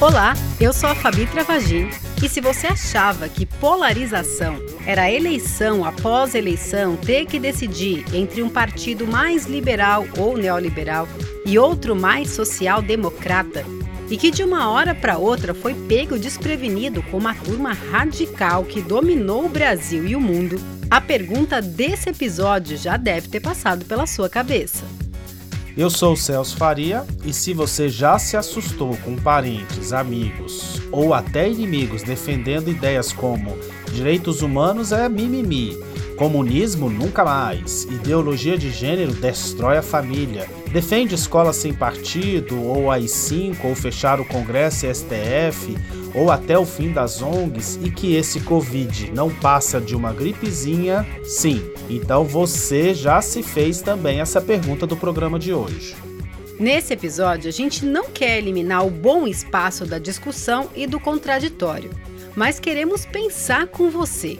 Olá, eu sou a Fabi Travagin e se você achava que polarização era eleição após eleição ter que decidir entre um partido mais liberal ou neoliberal e outro mais social-democrata, e que de uma hora para outra foi pego desprevenido com uma turma radical que dominou o Brasil e o mundo, a pergunta desse episódio já deve ter passado pela sua cabeça. Eu sou o Celso Faria e se você já se assustou com parentes, amigos ou até inimigos defendendo ideias como direitos humanos é mimimi, comunismo nunca mais, ideologia de gênero destrói a família, defende escola sem partido ou AI-5 ou fechar o Congresso e STF ou até o fim das ONGs e que esse Covid não passa de uma gripezinha, sim. Então você já se fez também essa pergunta do programa de hoje. Nesse episódio, a gente não quer eliminar o bom espaço da discussão e do contraditório, mas queremos pensar com você.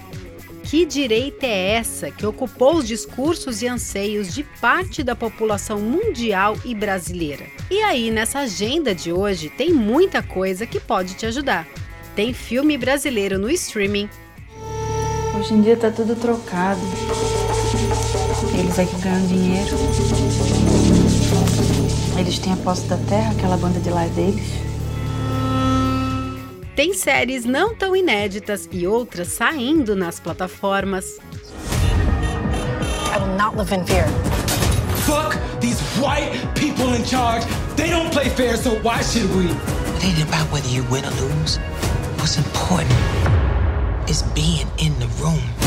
Que direita é essa que ocupou os discursos e anseios de parte da população mundial e brasileira? E aí, nessa agenda de hoje, tem muita coisa que pode te ajudar. Tem filme brasileiro no streaming. Hoje em dia tá tudo trocado. Eles é que ganham dinheiro. Eles têm a posse da terra, aquela banda de lá é deles. Tem séries não tão inéditas e outras saindo nas plataformas. I will not live in fear. Fuck these white people in charge. They don't play fair, so why should we? It ain't about whether you win or lose. What's important is being in the room.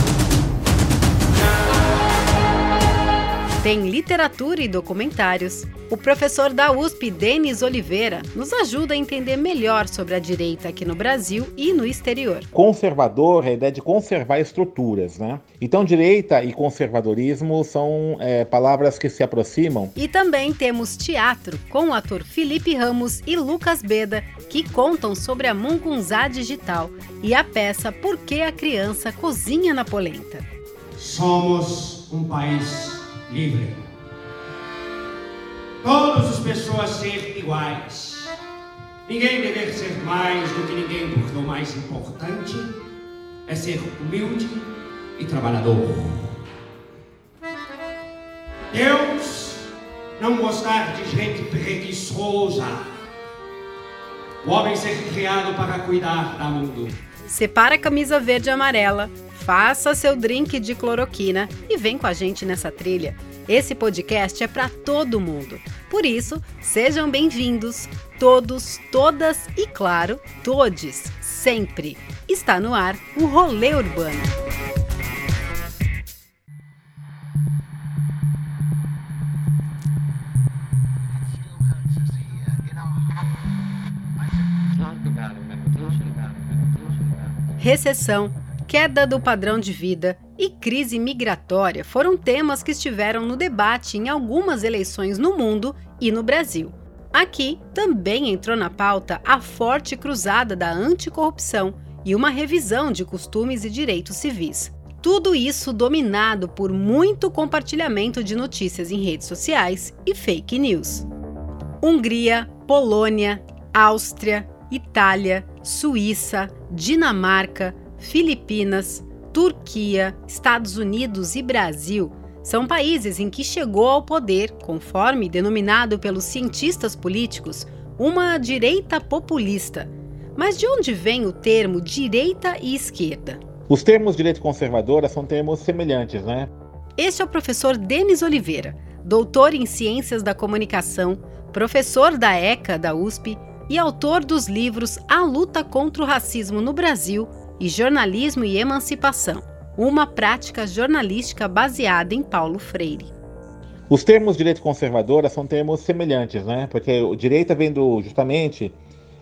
Tem literatura e documentários. O professor da USP, Denis Oliveira, nos ajuda a entender melhor sobre a direita aqui no Brasil e no exterior. Conservador é a ideia de conservar estruturas, né? Então, direita e conservadorismo são é, palavras que se aproximam. E também temos teatro com o ator Felipe Ramos e Lucas Beda, que contam sobre a Mungunzá Digital e a peça Por que a Criança Cozinha na Polenta. Somos um país livre. Todas as pessoas ser iguais. Ninguém deve ser mais do que ninguém, porque o mais importante é ser humilde e trabalhador. Deus não gostar de gente preguiçosa. O homem ser criado para cuidar da mundo. Separa a camisa verde e amarela, faça seu drink de cloroquina e vem com a gente nessa trilha. Esse podcast é para todo mundo. Por isso, sejam bem-vindos, todos, todas e, claro, todes, sempre. Está no ar o Rolê Urbano. Recessão, queda do padrão de vida e crise migratória foram temas que estiveram no debate em algumas eleições no mundo e no Brasil. Aqui também entrou na pauta a forte cruzada da anticorrupção e uma revisão de costumes e direitos civis. Tudo isso dominado por muito compartilhamento de notícias em redes sociais e fake news. Hungria, Polônia, Áustria, Itália, Suíça, Dinamarca, Filipinas, Turquia, Estados Unidos e Brasil são países em que chegou ao poder, conforme denominado pelos cientistas políticos, uma direita populista. Mas de onde vem o termo direita e esquerda? Os termos direita conservadora são termos semelhantes, né? Este é o professor Denis Oliveira, doutor em Ciências da Comunicação, professor da ECA da USP e autor dos livros A Luta contra o Racismo no Brasil e Jornalismo e Emancipação, uma prática jornalística baseada em Paulo Freire. Os termos direito conservadora são termos semelhantes, né? Porque o direita vem do, justamente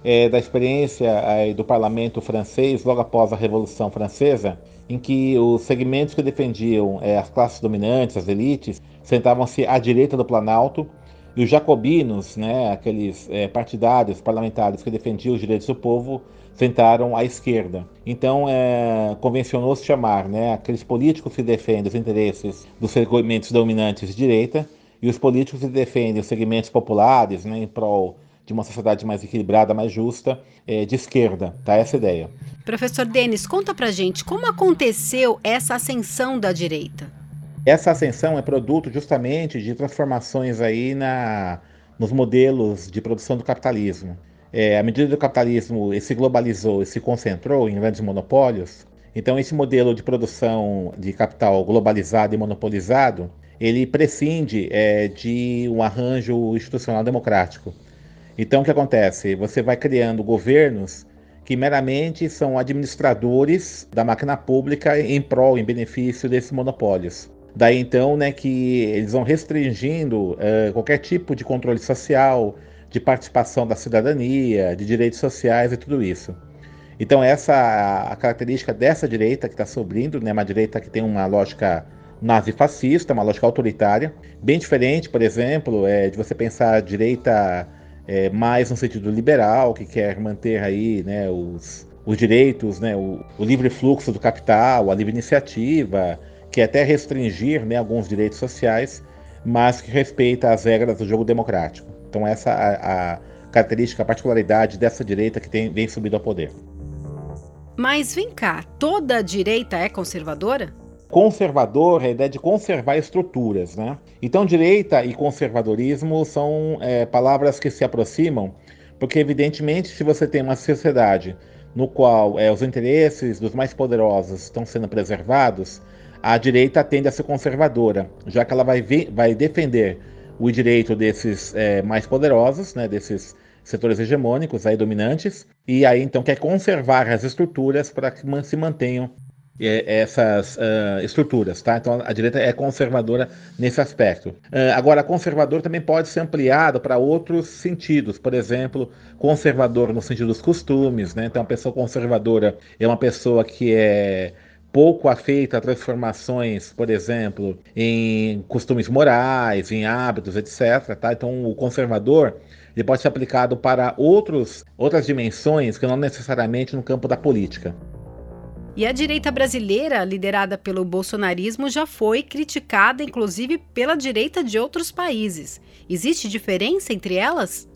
é, da experiência do parlamento francês logo após a Revolução Francesa, em que os segmentos que defendiam é, as classes dominantes, as elites, sentavam-se à direita do Planalto E os jacobinos, né, aqueles é, partidários parlamentares que defendiam os direitos do povo, sentaram à esquerda. Então, é, convencionou-se chamar né, aqueles políticos que defendem os interesses dos segmentos dominantes de direita e os políticos que defendem os segmentos populares né, em prol de uma sociedade mais equilibrada, mais justa, é, de esquerda. Tá essa ideia. Professor Denis, conta pra gente como aconteceu essa ascensão da direita. Essa ascensão é produto justamente de transformações aí na, nos modelos de produção do capitalismo. É, à medida que o capitalismo se globalizou e se concentrou em grandes monopólios, então esse modelo de produção de capital globalizado e monopolizado, ele prescinde é, de um arranjo institucional democrático. Então o que acontece? Você vai criando governos que meramente são administradores da máquina pública em prol, em benefício desses monopólios. Daí então, né, que eles vão restringindo uh, qualquer tipo de controle social, de participação da cidadania, de direitos sociais e tudo isso. Então essa a característica dessa direita que está subindo, né, uma direita que tem uma lógica nazi-fascista, uma lógica autoritária, bem diferente, por exemplo, é, de você pensar a direita é, mais no sentido liberal, que quer manter aí né, os, os direitos, né, o, o livre fluxo do capital, a livre iniciativa, que até restringir né, alguns direitos sociais, mas que respeita as regras do jogo democrático. Então essa a, a característica, a particularidade dessa direita que tem, vem subindo ao poder. Mas vem cá, toda a direita é conservadora? Conservador é a ideia de conservar estruturas, né? Então direita e conservadorismo são é, palavras que se aproximam, porque evidentemente se você tem uma sociedade no qual é, os interesses dos mais poderosos estão sendo preservados, a direita tende a ser conservadora, já que ela vai, vai defender o direito desses é, mais poderosos, né, desses setores hegemônicos, aí dominantes, e aí então quer conservar as estruturas para que se mantenham é, essas uh, estruturas, tá? Então a direita é conservadora nesse aspecto. Uh, agora, conservador também pode ser ampliado para outros sentidos, por exemplo, conservador no sentido dos costumes, né? Então a pessoa conservadora é uma pessoa que é pouco afeita a transformações, por exemplo, em costumes morais, em hábitos, etc. Tá? Então, o conservador ele pode ser aplicado para outros, outras dimensões que não necessariamente no campo da política. E a direita brasileira, liderada pelo bolsonarismo, já foi criticada, inclusive, pela direita de outros países. Existe diferença entre elas?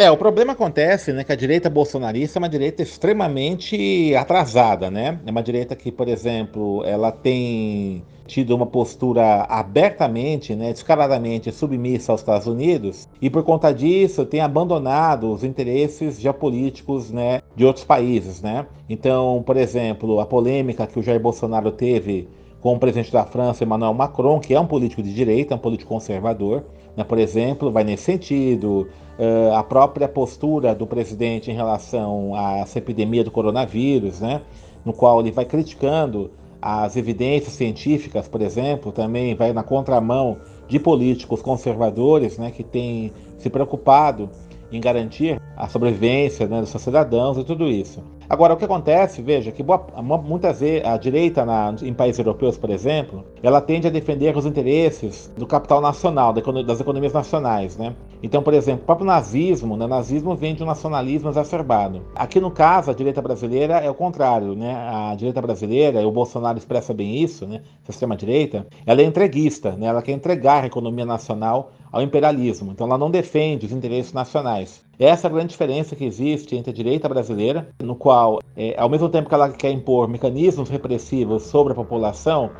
É, o problema acontece, né, que a direita bolsonarista é uma direita extremamente atrasada, né? É uma direita que, por exemplo, ela tem tido uma postura abertamente, né, descaradamente submissa aos Estados Unidos e por conta disso tem abandonado os interesses geopolíticos, né, de outros países, né? Então, por exemplo, a polêmica que o Jair Bolsonaro teve com o presidente da França, Emmanuel Macron, que é um político de direita, um político conservador, né, por exemplo, vai nesse sentido. Uh, a própria postura do presidente em relação à epidemia do coronavírus, né, no qual ele vai criticando as evidências científicas, por exemplo, também vai na contramão de políticos conservadores né, que têm se preocupado em garantir a sobrevivência né, dos seus cidadãos e tudo isso. Agora, o que acontece, veja, que boa, muitas vezes a direita na, em países europeus, por exemplo, ela tende a defender os interesses do capital nacional, das economias nacionais, né? Então, por exemplo, o próprio nazismo, né? nazismo vem de um nacionalismo exacerbado. Aqui, no caso, a direita brasileira é o contrário, né? A direita brasileira, e o Bolsonaro expressa bem isso, né? A extrema-direita, ela é entreguista, né? Ela quer entregar a economia nacional ao imperialismo. Então, ela não defende os interesses nacionais. Essa é a grande diferença que existe entre a direita brasileira, no qual, é, ao mesmo tempo que ela quer impor mecanismos repressivos sobre a população,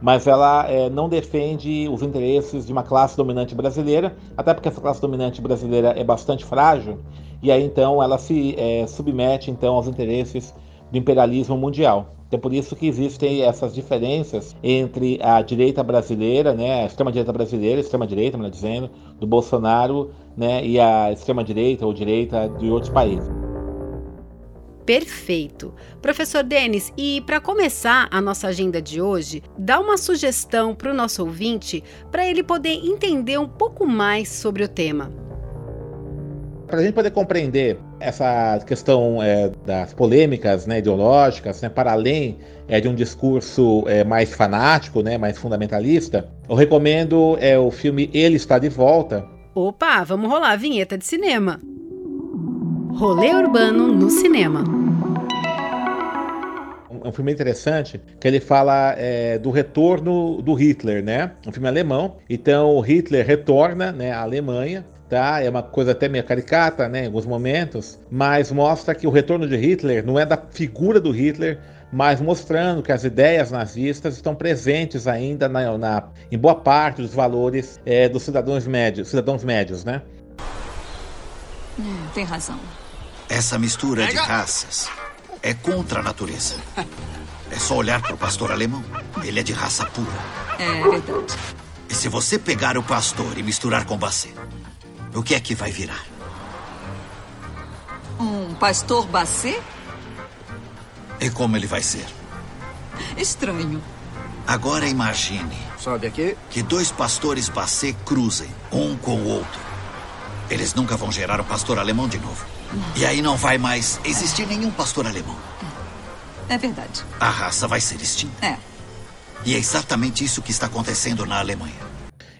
mas ela é, não defende os interesses de uma classe dominante brasileira, até porque essa classe dominante brasileira é bastante frágil, e aí então ela se é, submete então aos interesses do imperialismo mundial. Então por isso que existem essas diferenças entre a direita brasileira, né, a extrema-direita brasileira, extrema-direita, melhor dizendo, do Bolsonaro, né, e a extrema-direita ou direita de outros países. Perfeito. Professor Denis, e para começar a nossa agenda de hoje, dá uma sugestão para o nosso ouvinte para ele poder entender um pouco mais sobre o tema. Para a gente poder compreender essa questão é, das polêmicas né, ideológicas, né, para além é, de um discurso é, mais fanático, né, mais fundamentalista, eu recomendo é, o filme Ele Está de Volta, Opa, vamos rolar a vinheta de cinema. Rolê Urbano no cinema. Um filme interessante que ele fala é, do retorno do Hitler, né? Um filme alemão. Então o Hitler retorna né, à Alemanha tá? É uma coisa até meio caricata, né, em alguns momentos, mas mostra que o retorno de Hitler não é da figura do Hitler, mas mostrando que as ideias nazistas estão presentes ainda na, na em boa parte dos valores é, dos cidadãos médios, cidadãos médios, né? É, tem razão. Essa mistura de raças é contra a natureza. É só olhar para o pastor alemão. Ele é de raça pura. É verdade. E se você pegar o pastor e misturar com você, o que é que vai virar? Um pastor Bacê? E como ele vai ser? Estranho. Agora imagine. Sobe aqui. Que dois pastores Bacê cruzem, um com o outro. Eles nunca vão gerar um pastor alemão de novo. E aí não vai mais existir nenhum pastor alemão. É verdade. A raça vai ser extinta. É. E é exatamente isso que está acontecendo na Alemanha.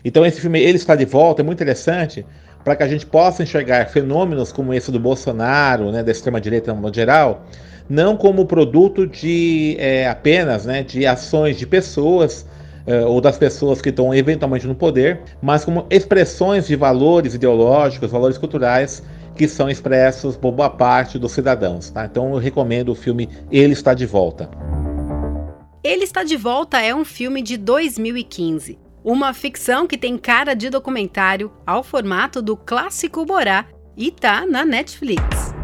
Então esse filme Ele Está de Volta é muito interessante para que a gente possa enxergar fenômenos como esse do Bolsonaro, né, da extrema-direita no geral, não como produto de é, apenas né, de ações de pessoas é, ou das pessoas que estão eventualmente no poder, mas como expressões de valores ideológicos, valores culturais que são expressos por boa parte dos cidadãos. Tá? Então eu recomendo o filme Ele Está de Volta. Ele Está de Volta é um filme de 2015. Uma ficção que tem cara de documentário ao formato do clássico Borá e tá na Netflix.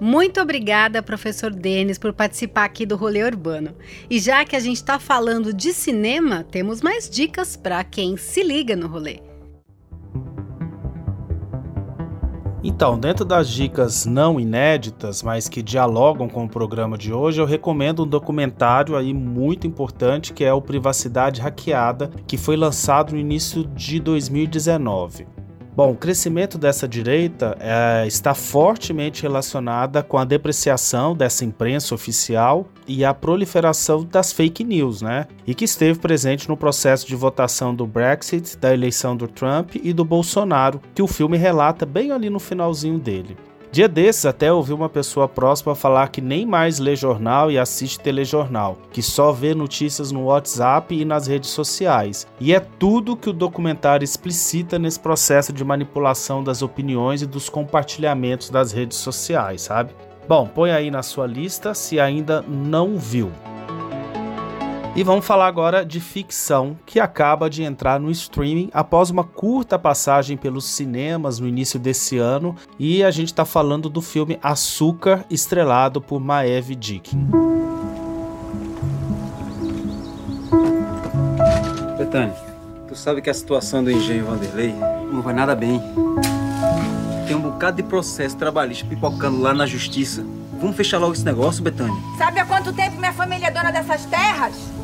Muito obrigada, professor Denis, por participar aqui do Rolê Urbano. E já que a gente está falando de cinema, temos mais dicas para quem se liga no rolê. Então, dentro das dicas não inéditas, mas que dialogam com o programa de hoje, eu recomendo um documentário aí muito importante que é o Privacidade Hackeada, que foi lançado no início de 2019. Bom, o crescimento dessa direita é, está fortemente relacionada com a depreciação dessa imprensa oficial e a proliferação das fake news, né? E que esteve presente no processo de votação do Brexit, da eleição do Trump e do Bolsonaro, que o filme relata bem ali no finalzinho dele. Dia desses até ouvi uma pessoa próxima falar que nem mais lê jornal e assiste telejornal, que só vê notícias no WhatsApp e nas redes sociais. E é tudo que o documentário explicita nesse processo de manipulação das opiniões e dos compartilhamentos das redes sociais, sabe? Bom, põe aí na sua lista se ainda não viu. E vamos falar agora de ficção, que acaba de entrar no streaming após uma curta passagem pelos cinemas no início desse ano. E a gente está falando do filme Açúcar, estrelado por Maeve Dickin. Betânia, tu sabe que a situação do engenho Vanderlei não vai nada bem. Tem um bocado de processo trabalhista pipocando lá na justiça. Vamos fechar logo esse negócio, Betânia? Sabe há quanto tempo minha família é dona dessas terras?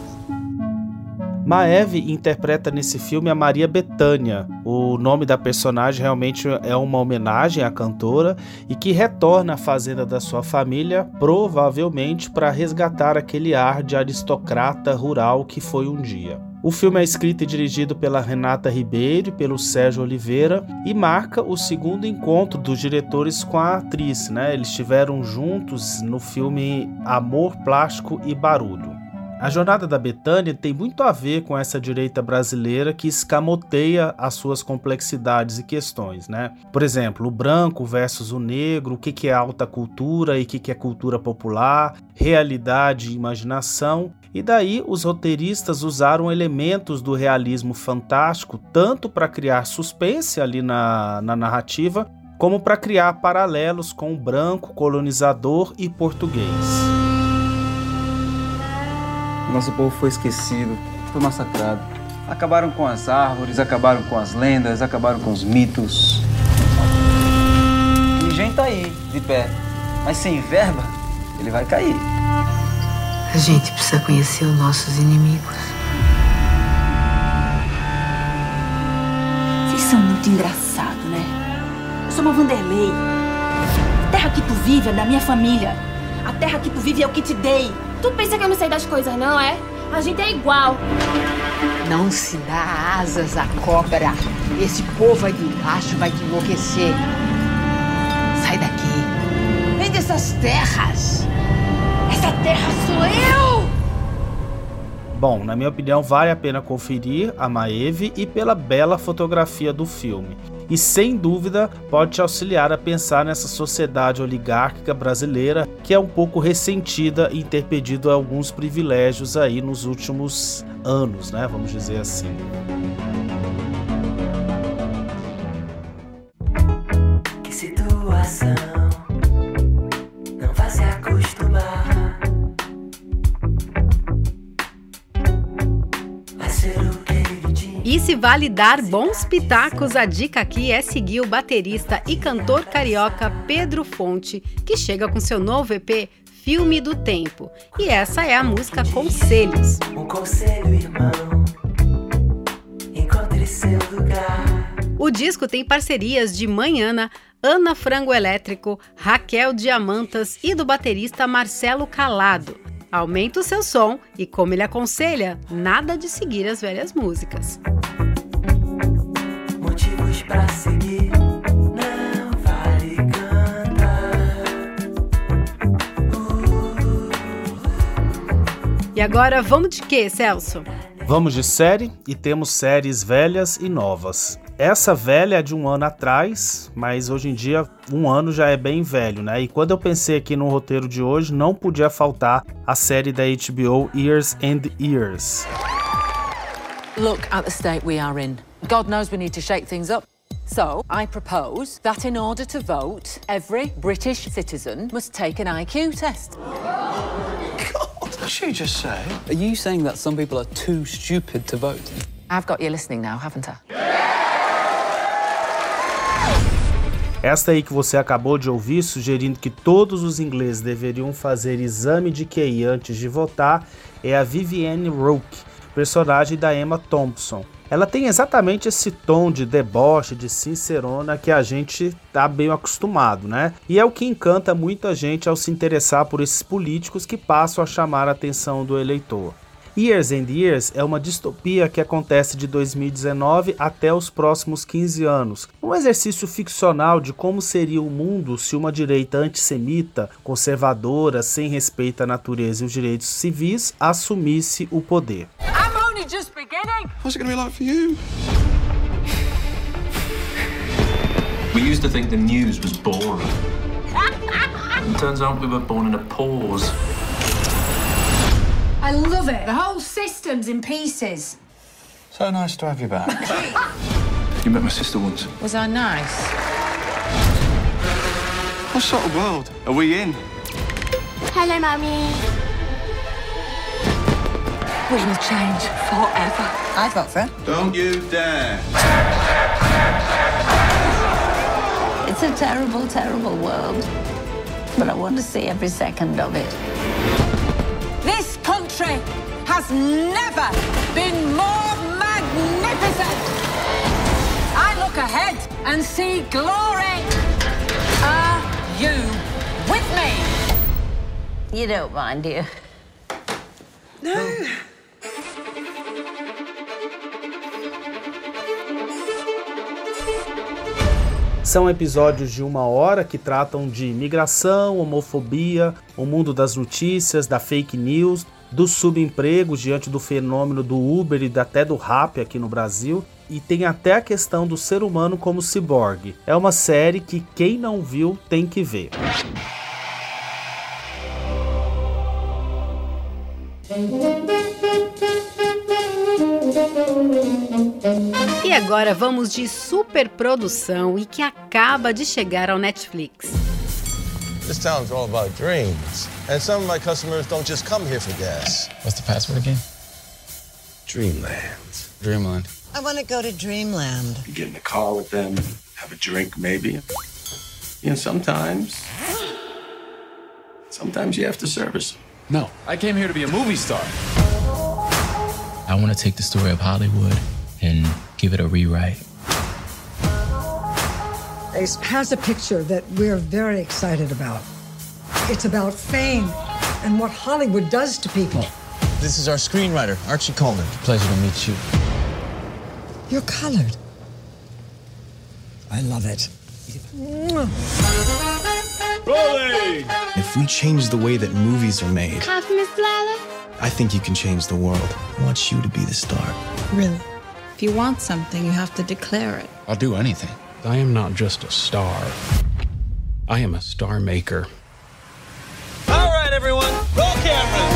Maeve interpreta nesse filme a Maria Bethânia. O nome da personagem realmente é uma homenagem à cantora e que retorna à fazenda da sua família, provavelmente para resgatar aquele ar de aristocrata rural que foi um dia. O filme é escrito e dirigido pela Renata Ribeiro e pelo Sérgio Oliveira e marca o segundo encontro dos diretores com a atriz. Né? Eles estiveram juntos no filme Amor, Plástico e Barulho. A jornada da Betânia tem muito a ver com essa direita brasileira que escamoteia as suas complexidades e questões, né? Por exemplo, o branco versus o negro, o que é alta cultura e o que é cultura popular, realidade e imaginação. E daí os roteiristas usaram elementos do realismo fantástico tanto para criar suspense ali na, na narrativa, como para criar paralelos com o branco colonizador e português. Nosso povo foi esquecido, foi massacrado. Acabaram com as árvores, acabaram com as lendas, acabaram com os mitos. E gente tá aí, de pé. Mas sem verba, ele vai cair. A gente precisa conhecer os nossos inimigos. Vocês são muito engraçados, né? Eu sou uma Vanderlei. A terra que tu vive é da minha família. A terra que tu vive é o que te dei. Tu pensa que eu não sei das coisas, não é? A gente é igual. Não se dá asas à cobra. Esse povo aí de baixo vai te enlouquecer. Sai daqui. Vem dessas terras. Essa terra sou eu! Bom, na minha opinião, vale a pena conferir a Maeve e pela bela fotografia do filme. E sem dúvida pode te auxiliar a pensar nessa sociedade oligárquica brasileira que é um pouco ressentida em ter pedido alguns privilégios aí nos últimos anos, né? Vamos dizer assim. Que situação se vale dar bons pitacos, a dica aqui é seguir o baterista e cantor carioca Pedro Fonte, que chega com seu novo EP Filme do Tempo. E essa é a música Conselhos. Um conselho, irmão, encontre seu lugar. O disco tem parcerias de Manhana, Ana Frango Elétrico, Raquel Diamantas e do baterista Marcelo Calado. Aumenta o seu som e, como ele aconselha, nada de seguir as velhas músicas. Pra seguir, não vale cantar. E agora vamos de quê, Celso? Vamos de série e temos séries velhas e novas. Essa velha é de um ano atrás, mas hoje em dia um ano já é bem velho, né? E quando eu pensei aqui no roteiro de hoje, não podia faltar a série da HBO Years and Years. Look at the state we are in. God knows we need to shake things up. So, I propose that in order to vote, every British citizen must take an IQ test. What did she just say? Are you saying that some people are too stupid to vote? I've got you listening now, haven't I? Esta aí que você acabou de ouvir, sugerindo que todos os ingleses deveriam fazer exame de QI antes de votar, é a Vivienne Rook, personagem da Emma Thompson. Ela tem exatamente esse tom de deboche, de sincerona que a gente tá bem acostumado, né? E é o que encanta muita gente ao se interessar por esses políticos que passam a chamar a atenção do eleitor. Years and Years é uma distopia que acontece de 2019 até os próximos 15 anos. Um exercício ficcional de como seria o mundo se uma direita antissemita, conservadora, sem respeito à natureza e os direitos civis, assumisse o poder. I'm only just beginning. What's it going to be like for you? We used to think the news was boring. It turns out we were born in a pause. I love it. The whole system's in pieces. So nice to have you back. you met my sister once. Was I nice? What sort of world are we in? Hello, Mummy. We will change forever. I vote for Don't you dare. It's a terrible, terrible world. But I want to see every second of it. Country has never been more magnificent. I look ahead and see glory. Are you with me? You don't mind, do you? No. São episódios de uma hora que tratam de migração, homofobia, o mundo das notícias, da fake news, dos subempregos diante do fenômeno do Uber e até do rap aqui no Brasil. E tem até a questão do ser humano como ciborgue. É uma série que quem não viu tem que ver. E agora vamos de superprodução e que acaba de chegar ao Netflix. This town's all about dreams. And some of my customers don't just come here for gas. What's the password again? Dreamland. Dreamland. I want to go to Dreamland. You get in the car with them, have a drink maybe. You know, sometimes, sometimes you have to service them. No, I came here to be a movie star. I want to take the story of Hollywood and give it a rewrite. Ace has a picture that we're very excited about. It's about fame and what Hollywood does to people. This is our screenwriter, Archie Coleman. Pleasure to meet you. You're colored. I love it. Rolling! If we change the way that movies are made, Coffee, Miss Lala? I think you can change the world. I want you to be the star. Really? If you want something, you have to declare it. I'll do anything. I am not just a star. I am a star maker. All right, everyone, roll cameras.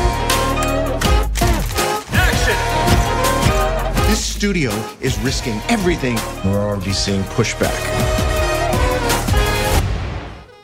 This studio is risking everything. We're already seeing pushback.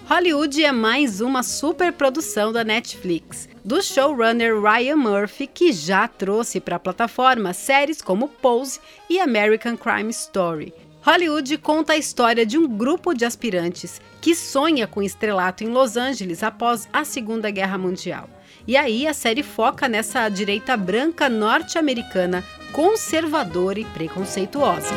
Hollywood é mais uma superprodução da Netflix, do showrunner Ryan Murphy, que já trouxe para a plataforma séries como Pose e American Crime Story. Hollywood conta a história de um grupo de aspirantes que sonha com estrelato em Los Angeles após a Segunda Guerra Mundial. E aí a série foca nessa direita branca norte-americana conservadora e preconceituosa.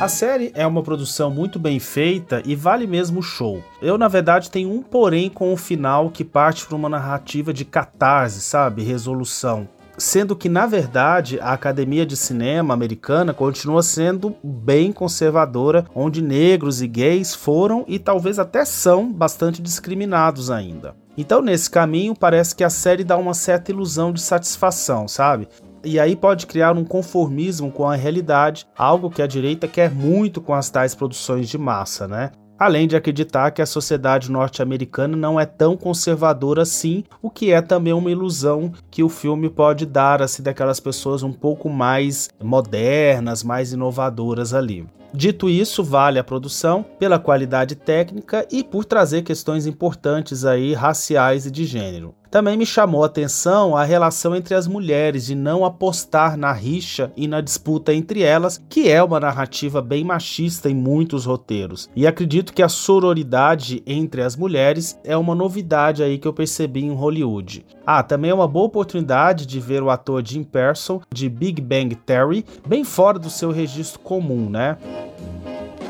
A série é uma produção muito bem feita e vale mesmo o show. Eu, na verdade, tenho um porém com o final que parte para uma narrativa de catarse, sabe? Resolução. Sendo que, na verdade, a Academia de Cinema americana continua sendo bem conservadora, onde negros e gays foram e talvez até são bastante discriminados ainda. Então, nesse caminho, parece que a série dá uma certa ilusão de satisfação, sabe? e aí pode criar um conformismo com a realidade, algo que a direita quer muito com as tais produções de massa, né? Além de acreditar que a sociedade norte-americana não é tão conservadora assim, o que é também uma ilusão que o filme pode dar assim daquelas pessoas um pouco mais modernas, mais inovadoras ali. Dito isso, vale a produção pela qualidade técnica e por trazer questões importantes aí raciais e de gênero. Também me chamou a atenção a relação entre as mulheres de não apostar na rixa e na disputa entre elas, que é uma narrativa bem machista em muitos roteiros. E acredito que a sororidade entre as mulheres é uma novidade aí que eu percebi em Hollywood. Ah, também é uma boa oportunidade de ver o ator Jim Person de Big Bang Theory bem fora do seu registro comum, né?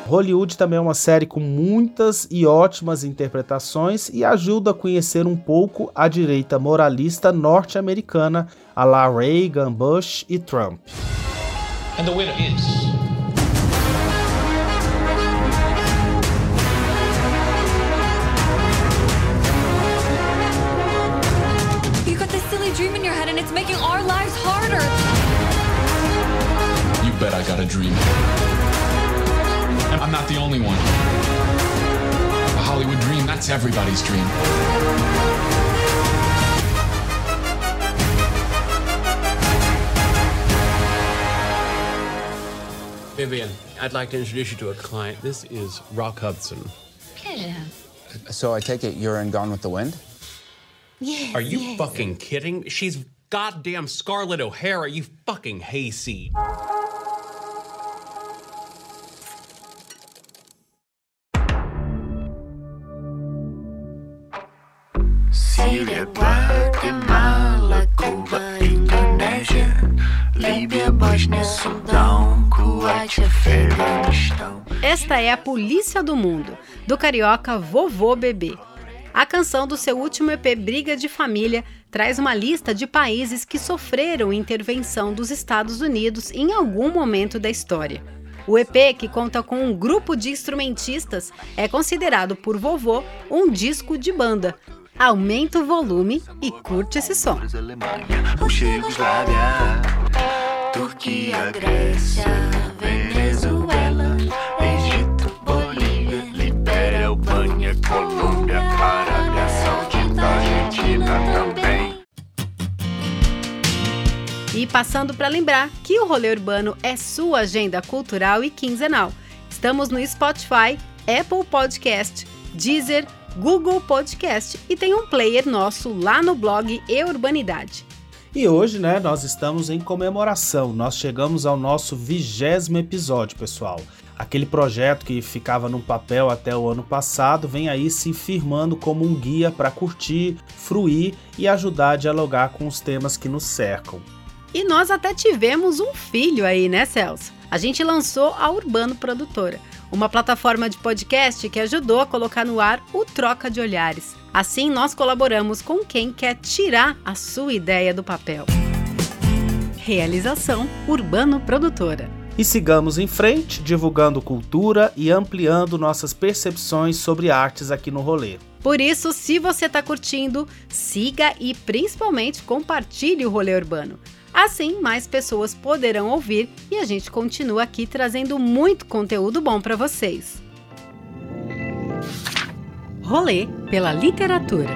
Hollywood também é uma série com muitas e ótimas interpretações e ajuda a conhecer um pouco a direita moralista norte-americana, a la Reagan, Bush e Trump. And the winner is. You got this silly dream in your head and it's making our lives harder. You bet I got a dream. And I'm not the only one. A Hollywood dream, that's everybody's dream. Vivian, I'd like to introduce you to a client. This is Rock Hudson. Pleasure. So I take it you're in Gone with the Wind? Yes. Are you yes. fucking kidding? She's goddamn Scarlett O'Hara. You fucking hayseed. Esta é a Polícia do Mundo, do carioca Vovô Bebê. A canção do seu último EP Briga de Família traz uma lista de países que sofreram intervenção dos Estados Unidos em algum momento da história. O EP, que conta com um grupo de instrumentistas, é considerado por Vovô um disco de banda. Aumenta o volume e curte esse som. Turquia, Grécia, Venezuela, Egito, Bolívia, Libéria, Albânia, Colômbia, Arábia Saudita, Argentina também. E passando para lembrar que o Rolê Urbano é sua agenda cultural e quinzenal. Estamos no Spotify, Apple Podcast, Deezer, Google Podcast e tem um player nosso lá no blog E Urbanidade. E hoje, né, nós estamos em comemoração. Nós chegamos ao nosso vigésimo episódio, pessoal. Aquele projeto que ficava no papel até o ano passado vem aí se firmando como um guia para curtir, fruir e ajudar a dialogar com os temas que nos cercam. E nós até tivemos um filho aí, né, Celso? A gente lançou a Urbano Produtora, uma plataforma de podcast que ajudou a colocar no ar o Troca de Olhares. Assim, nós colaboramos com quem quer tirar a sua ideia do papel. Realização Urbano Produtora. E sigamos em frente, divulgando cultura e ampliando nossas percepções sobre artes aqui no rolê. Por isso, se você está curtindo, siga e principalmente compartilhe o rolê urbano. Assim, mais pessoas poderão ouvir e a gente continua aqui trazendo muito conteúdo bom para vocês. Rolê pela literatura.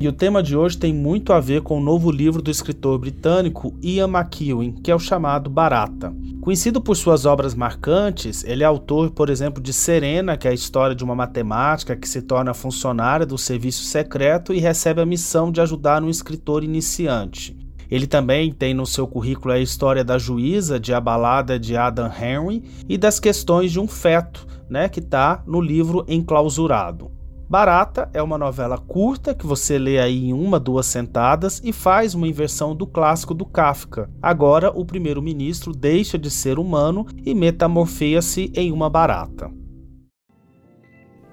E o tema de hoje tem muito a ver com o novo livro do escritor britânico Ian McEwan, que é o chamado Barata. Conhecido por suas obras marcantes, ele é autor, por exemplo, de Serena, que é a história de uma matemática que se torna funcionária do serviço secreto e recebe a missão de ajudar um escritor iniciante. Ele também tem no seu currículo a história da juíza de A Balada de Adam Henry e das questões de um feto, né, que está no livro Enclausurado. Barata é uma novela curta que você lê aí em uma, duas sentadas e faz uma inversão do clássico do Kafka. Agora, o primeiro-ministro deixa de ser humano e metamorfeia-se em uma barata.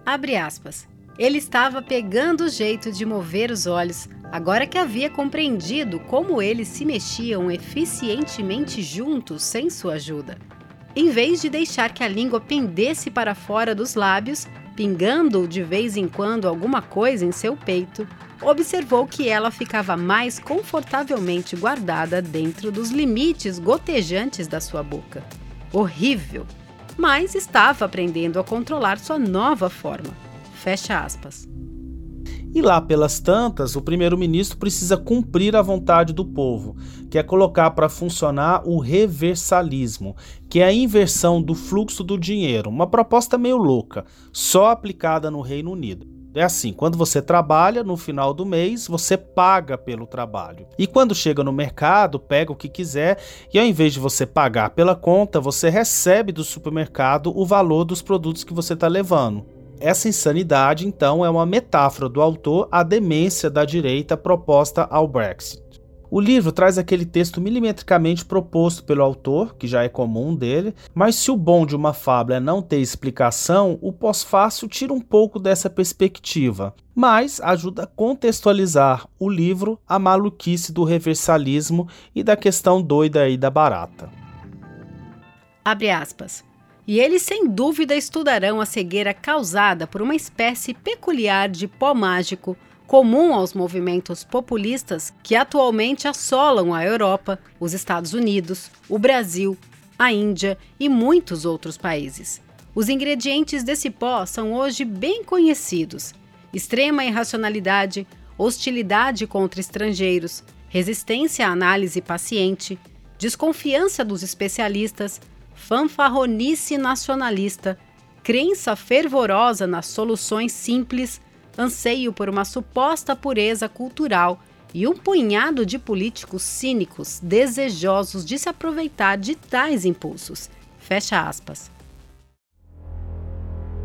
Abre aspas. Ele estava pegando o jeito de mover os olhos, agora que havia compreendido como eles se mexiam eficientemente juntos sem sua ajuda. Em vez de deixar que a língua pendesse para fora dos lábios, pingando de vez em quando alguma coisa em seu peito, observou que ela ficava mais confortavelmente guardada dentro dos limites gotejantes da sua boca. Horrível! Mas estava aprendendo a controlar sua nova forma. Fecha aspas. E lá pelas tantas, o primeiro-ministro precisa cumprir a vontade do povo, que é colocar para funcionar o reversalismo, que é a inversão do fluxo do dinheiro, uma proposta meio louca, só aplicada no Reino Unido. É assim, quando você trabalha, no final do mês, você paga pelo trabalho. E quando chega no mercado, pega o que quiser e ao invés de você pagar pela conta, você recebe do supermercado o valor dos produtos que você está levando. Essa insanidade, então, é uma metáfora do autor à demência da direita proposta ao Brexit. O livro traz aquele texto milimetricamente proposto pelo autor, que já é comum dele, mas se o bom de uma fábula é não ter explicação, o pós-fácil tira um pouco dessa perspectiva, mas ajuda a contextualizar o livro à maluquice do reversalismo e da questão doida aí da barata. Abre aspas. E eles sem dúvida estudarão a cegueira causada por uma espécie peculiar de pó mágico comum aos movimentos populistas que atualmente assolam a Europa, os Estados Unidos, o Brasil, a Índia e muitos outros países. Os ingredientes desse pó são hoje bem conhecidos: extrema irracionalidade, hostilidade contra estrangeiros, resistência à análise paciente, desconfiança dos especialistas, fanfarronice nacionalista, crença fervorosa nas soluções simples, anseio por uma suposta pureza cultural e um punhado de políticos cínicos desejosos de se aproveitar de tais impulsos. Fecha aspas.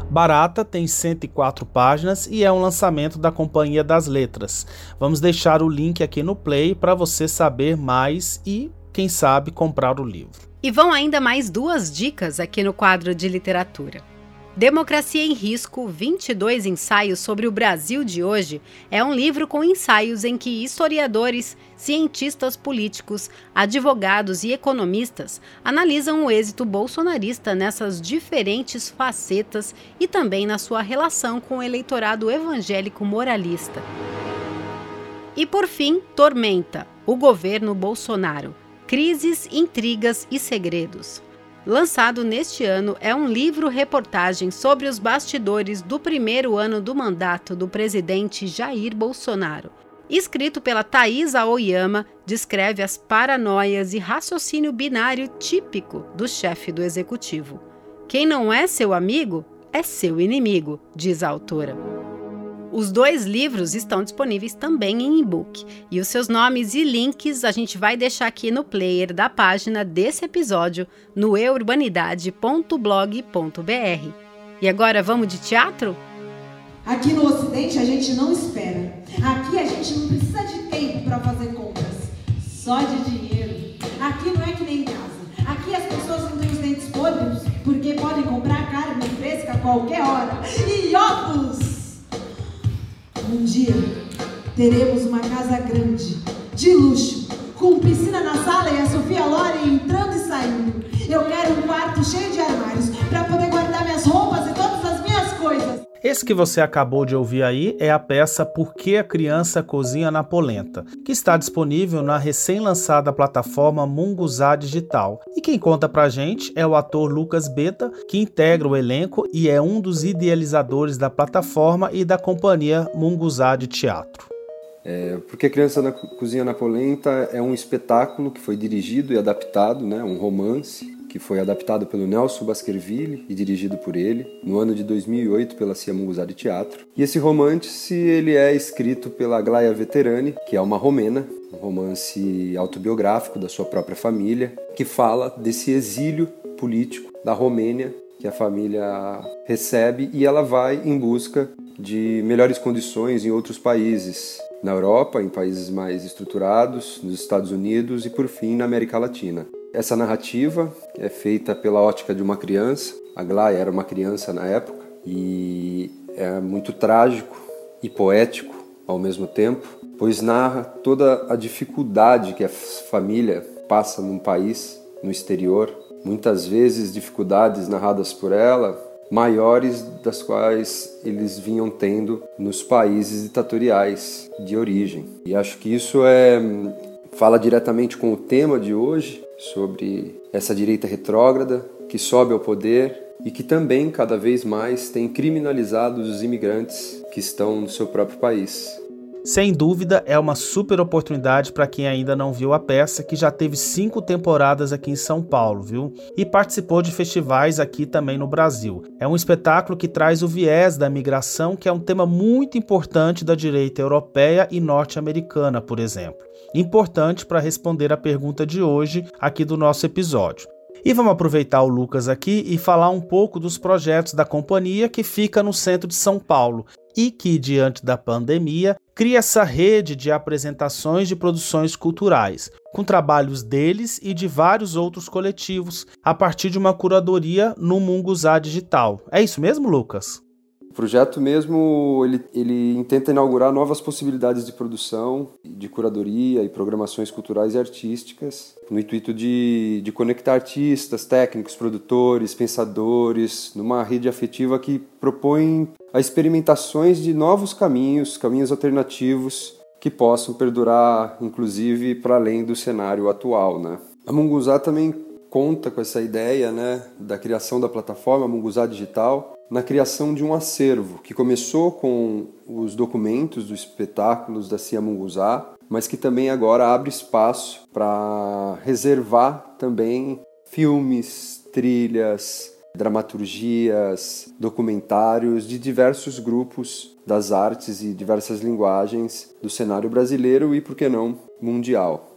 Barata tem 104 páginas e é um lançamento da Companhia das Letras. Vamos deixar o link aqui no play para você saber mais e, quem sabe, comprar o livro. E vão ainda mais duas dicas aqui no quadro de literatura. Democracia em Risco 22 ensaios sobre o Brasil de hoje é um livro com ensaios em que historiadores, cientistas políticos, advogados e economistas analisam o êxito bolsonarista nessas diferentes facetas e também na sua relação com o eleitorado evangélico moralista. E por fim, Tormenta, o governo Bolsonaro Crises, Intrigas e Segredos. Lançado neste ano, é um livro-reportagem sobre os bastidores do primeiro ano do mandato do presidente Jair Bolsonaro. Escrito pela Thaís Aoyama, descreve as paranoias e raciocínio binário típico do chefe do executivo. Quem não é seu amigo é seu inimigo, diz a autora. Os dois livros estão disponíveis também em e-book e os seus nomes e links a gente vai deixar aqui no player da página desse episódio no eurbanidade.blog.br. E agora vamos de teatro? Aqui no Ocidente a gente não espera. Aqui a gente não precisa de tempo para fazer compras, só de dinheiro. Aqui não é que nem em casa. Aqui as pessoas não têm os dentes podres porque podem comprar qualquer hora. E ovos! Um dia teremos uma casa grande, de luxo, com piscina na sala e a Sofia Loren entrando e saindo. Eu quero um quarto cheio de armários para Esse que você acabou de ouvir aí é a peça Por que a Criança Cozinha na Polenta, que está disponível na recém-lançada plataforma Munguzá Digital. E quem conta pra gente é o ator Lucas Beta, que integra o elenco e é um dos idealizadores da plataforma e da companhia Munguzá de Teatro. É, porque a Criança na Cozinha na Polenta é um espetáculo que foi dirigido e adaptado, né, um romance, que foi adaptado pelo Nelson Baskerville e dirigido por ele, no ano de 2008 pela Cia de Teatro. E esse romance ele é escrito pela Glaia Veterani, que é uma romena, um romance autobiográfico da sua própria família, que fala desse exílio político da Romênia que a família recebe e ela vai em busca de melhores condições em outros países, na Europa, em países mais estruturados, nos Estados Unidos e por fim na América Latina. Essa narrativa é feita pela ótica de uma criança. A Glaya era uma criança na época e é muito trágico e poético ao mesmo tempo, pois narra toda a dificuldade que a família passa num país, no exterior, muitas vezes dificuldades narradas por ela maiores das quais eles vinham tendo nos países ditatoriais de origem. E acho que isso é fala diretamente com o tema de hoje, sobre essa direita retrógrada que sobe ao poder e que também cada vez mais tem criminalizado os imigrantes que estão no seu próprio país. Sem dúvida, é uma super oportunidade para quem ainda não viu a peça, que já teve cinco temporadas aqui em São Paulo, viu? E participou de festivais aqui também no Brasil. É um espetáculo que traz o viés da migração, que é um tema muito importante da direita europeia e norte-americana, por exemplo. Importante para responder a pergunta de hoje aqui do nosso episódio. E vamos aproveitar o Lucas aqui e falar um pouco dos projetos da companhia que fica no centro de São Paulo e que, diante da pandemia, cria essa rede de apresentações de produções culturais, com trabalhos deles e de vários outros coletivos, a partir de uma curadoria no Munguzá Digital. É isso mesmo, Lucas? Projeto mesmo, ele, ele intenta inaugurar novas possibilidades de produção, de curadoria e programações culturais e artísticas, no intuito de, de conectar artistas, técnicos, produtores, pensadores, numa rede afetiva que propõe a experimentações de novos caminhos, caminhos alternativos que possam perdurar, inclusive, para além do cenário atual. Né? A Munguzá também conta com essa ideia né, da criação da plataforma Munguzá Digital, na criação de um acervo que começou com os documentos dos espetáculos da Cia Munguzá, mas que também agora abre espaço para reservar também filmes, trilhas, dramaturgias, documentários de diversos grupos das artes e diversas linguagens do cenário brasileiro e, por que não, mundial.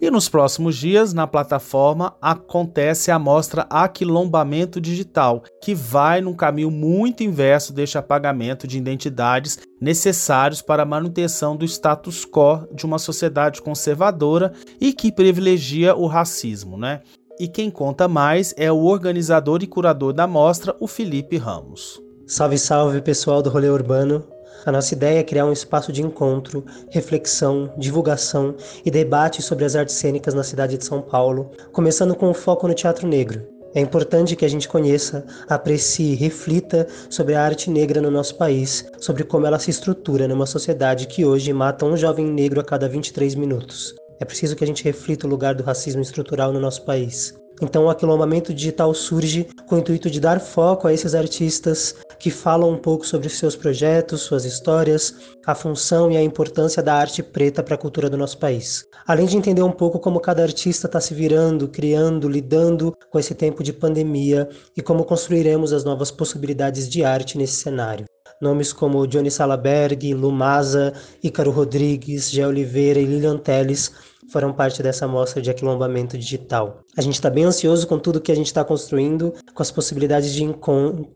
E nos próximos dias, na plataforma, acontece a mostra Aquilombamento Digital, que vai num caminho muito inverso deste apagamento de identidades necessários para a manutenção do status quo de uma sociedade conservadora e que privilegia o racismo, né? E quem conta mais é o organizador e curador da mostra, o Felipe Ramos. Salve, salve pessoal do Rolê Urbano. A nossa ideia é criar um espaço de encontro, reflexão, divulgação e debate sobre as artes cênicas na cidade de São Paulo, começando com o foco no teatro negro. É importante que a gente conheça, aprecie, reflita sobre a arte negra no nosso país, sobre como ela se estrutura numa sociedade que hoje mata um jovem negro a cada 23 minutos. É preciso que a gente reflita o lugar do racismo estrutural no nosso país. Então o aquilombamento digital surge com o intuito de dar foco a esses artistas que falam um pouco sobre seus projetos, suas histórias, a função e a importância da arte preta para a cultura do nosso país. Além de entender um pouco como cada artista está se virando, criando, lidando com esse tempo de pandemia e como construiremos as novas possibilidades de arte nesse cenário. Nomes como Johnny Salaberg, Lumasa, Ícaro Rodrigues, Gé Oliveira e Lilian Teles foram parte dessa mostra de aquilombamento digital. A gente está bem ansioso com tudo que a gente está construindo, com as possibilidades de,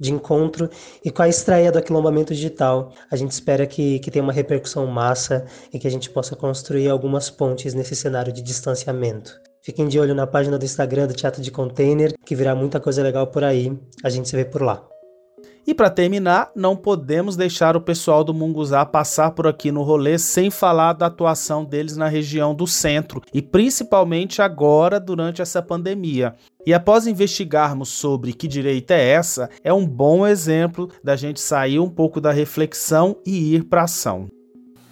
de encontro e com a estreia do aquilombamento digital. A gente espera que, que tenha uma repercussão massa e que a gente possa construir algumas pontes nesse cenário de distanciamento. Fiquem de olho na página do Instagram do Teatro de Container, que virá muita coisa legal por aí. A gente se vê por lá. E para terminar, não podemos deixar o pessoal do Munguzá passar por aqui no rolê sem falar da atuação deles na região do centro e principalmente agora durante essa pandemia. E após investigarmos sobre que direita é essa, é um bom exemplo da gente sair um pouco da reflexão e ir para ação.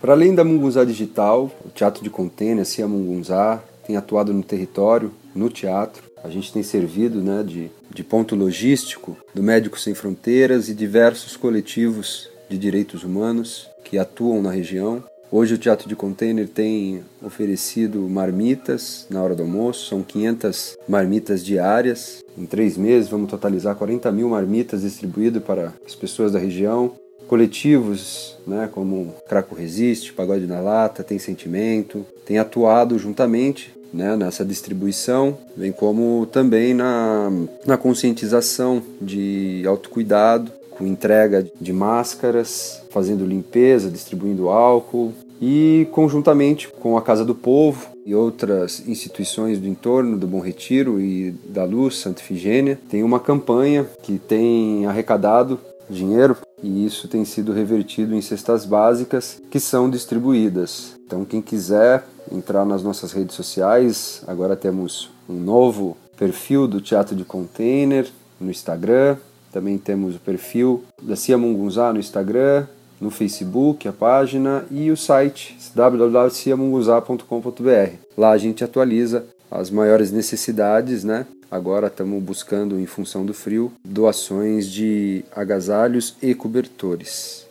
Para além da Mungunzá Digital, o Teatro de Contêiner, a Cia Mungunzá, tem atuado no território, no teatro, a gente tem servido né, de, de ponto logístico do Médicos Sem Fronteiras e diversos coletivos de direitos humanos que atuam na região. Hoje o Teatro de Container tem oferecido marmitas na hora do almoço, são 500 marmitas diárias. Em três meses vamos totalizar 40 mil marmitas distribuídas para as pessoas da região. Coletivos né, como Craco Resiste, Pagode na Lata, Tem Sentimento, tem atuado juntamente né, nessa distribuição, bem como também na, na conscientização de autocuidado, com entrega de máscaras, fazendo limpeza, distribuindo álcool e conjuntamente com a Casa do Povo e outras instituições do entorno do Bom Retiro e da Luz Santa Ifigênia, tem uma campanha que tem arrecadado dinheiro e isso tem sido revertido em cestas básicas que são distribuídas. Então, quem quiser entrar nas nossas redes sociais, agora temos um novo perfil do Teatro de Container no Instagram, também temos o perfil da Cia Mungunzá no Instagram, no Facebook, a página e o site www.ciamungunzá.com.br. Lá a gente atualiza as maiores necessidades, né? Agora estamos buscando, em função do frio, doações de agasalhos e cobertores.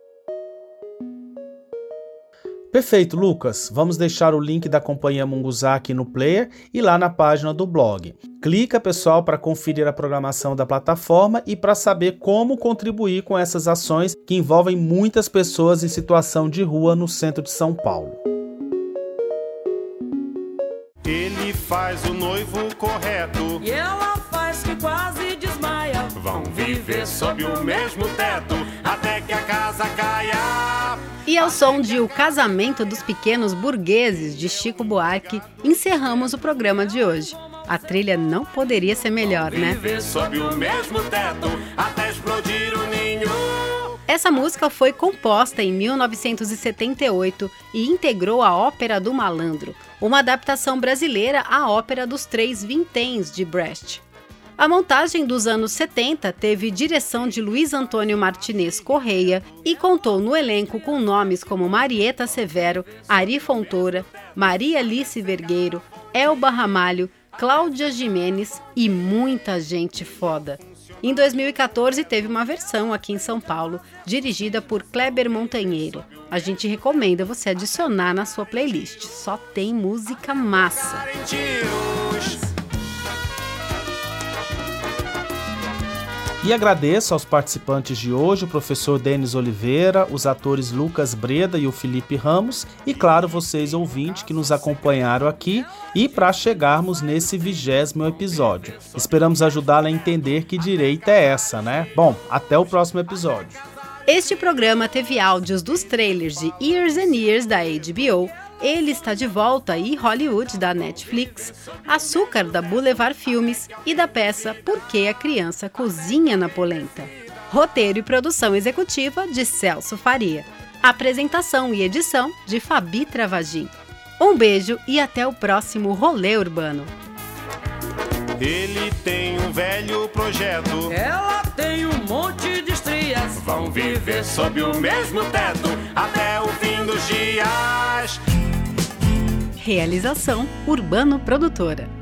Perfeito, Lucas. Vamos deixar o link da Companhia Munguzá aqui no player e lá na página do blog. Clica, pessoal, para conferir a programação da plataforma e para saber como contribuir com essas ações que envolvem muitas pessoas em situação de rua no centro de São Paulo. Ele faz o noivo correto. E ela faz que quase desmaia. Vão viver sob o mesmo teto casa caia. E ao som de O Casamento dos Pequenos Burgueses de Chico Buarque, encerramos o programa de hoje. A trilha não poderia ser melhor, né? Essa música foi composta em 1978 e integrou a Ópera do Malandro, uma adaptação brasileira à Ópera dos Três Vinténs de Brecht. A montagem dos anos 70 teve direção de Luiz Antônio Martinez Correia e contou no elenco com nomes como Marieta Severo, Ari Fontoura, Maria Alice Vergueiro, Elba Ramalho, Cláudia Jimenez e muita gente foda. Em 2014 teve uma versão aqui em São Paulo, dirigida por Kleber Montanheiro. A gente recomenda você adicionar na sua playlist. Só tem música massa. E agradeço aos participantes de hoje, o professor Denis Oliveira, os atores Lucas Breda e o Felipe Ramos, e claro, vocês ouvintes que nos acompanharam aqui e para chegarmos nesse vigésimo episódio. Esperamos ajudá-la a entender que direita é essa, né? Bom, até o próximo episódio. Este programa teve áudios dos trailers de Years and Years da HBO, Ele está de volta e Hollywood da Netflix, Açúcar da Boulevard Filmes e da peça Por que a criança cozinha na polenta. Roteiro e produção executiva de Celso Faria. Apresentação e edição de Fabi Travagin. Um beijo e até o próximo Rolê Urbano. Ele tem um velho projeto. Ela tem um monte de estrias. Vão viver sob o mesmo teto até o fim dos dias. Realização Urbano Produtora.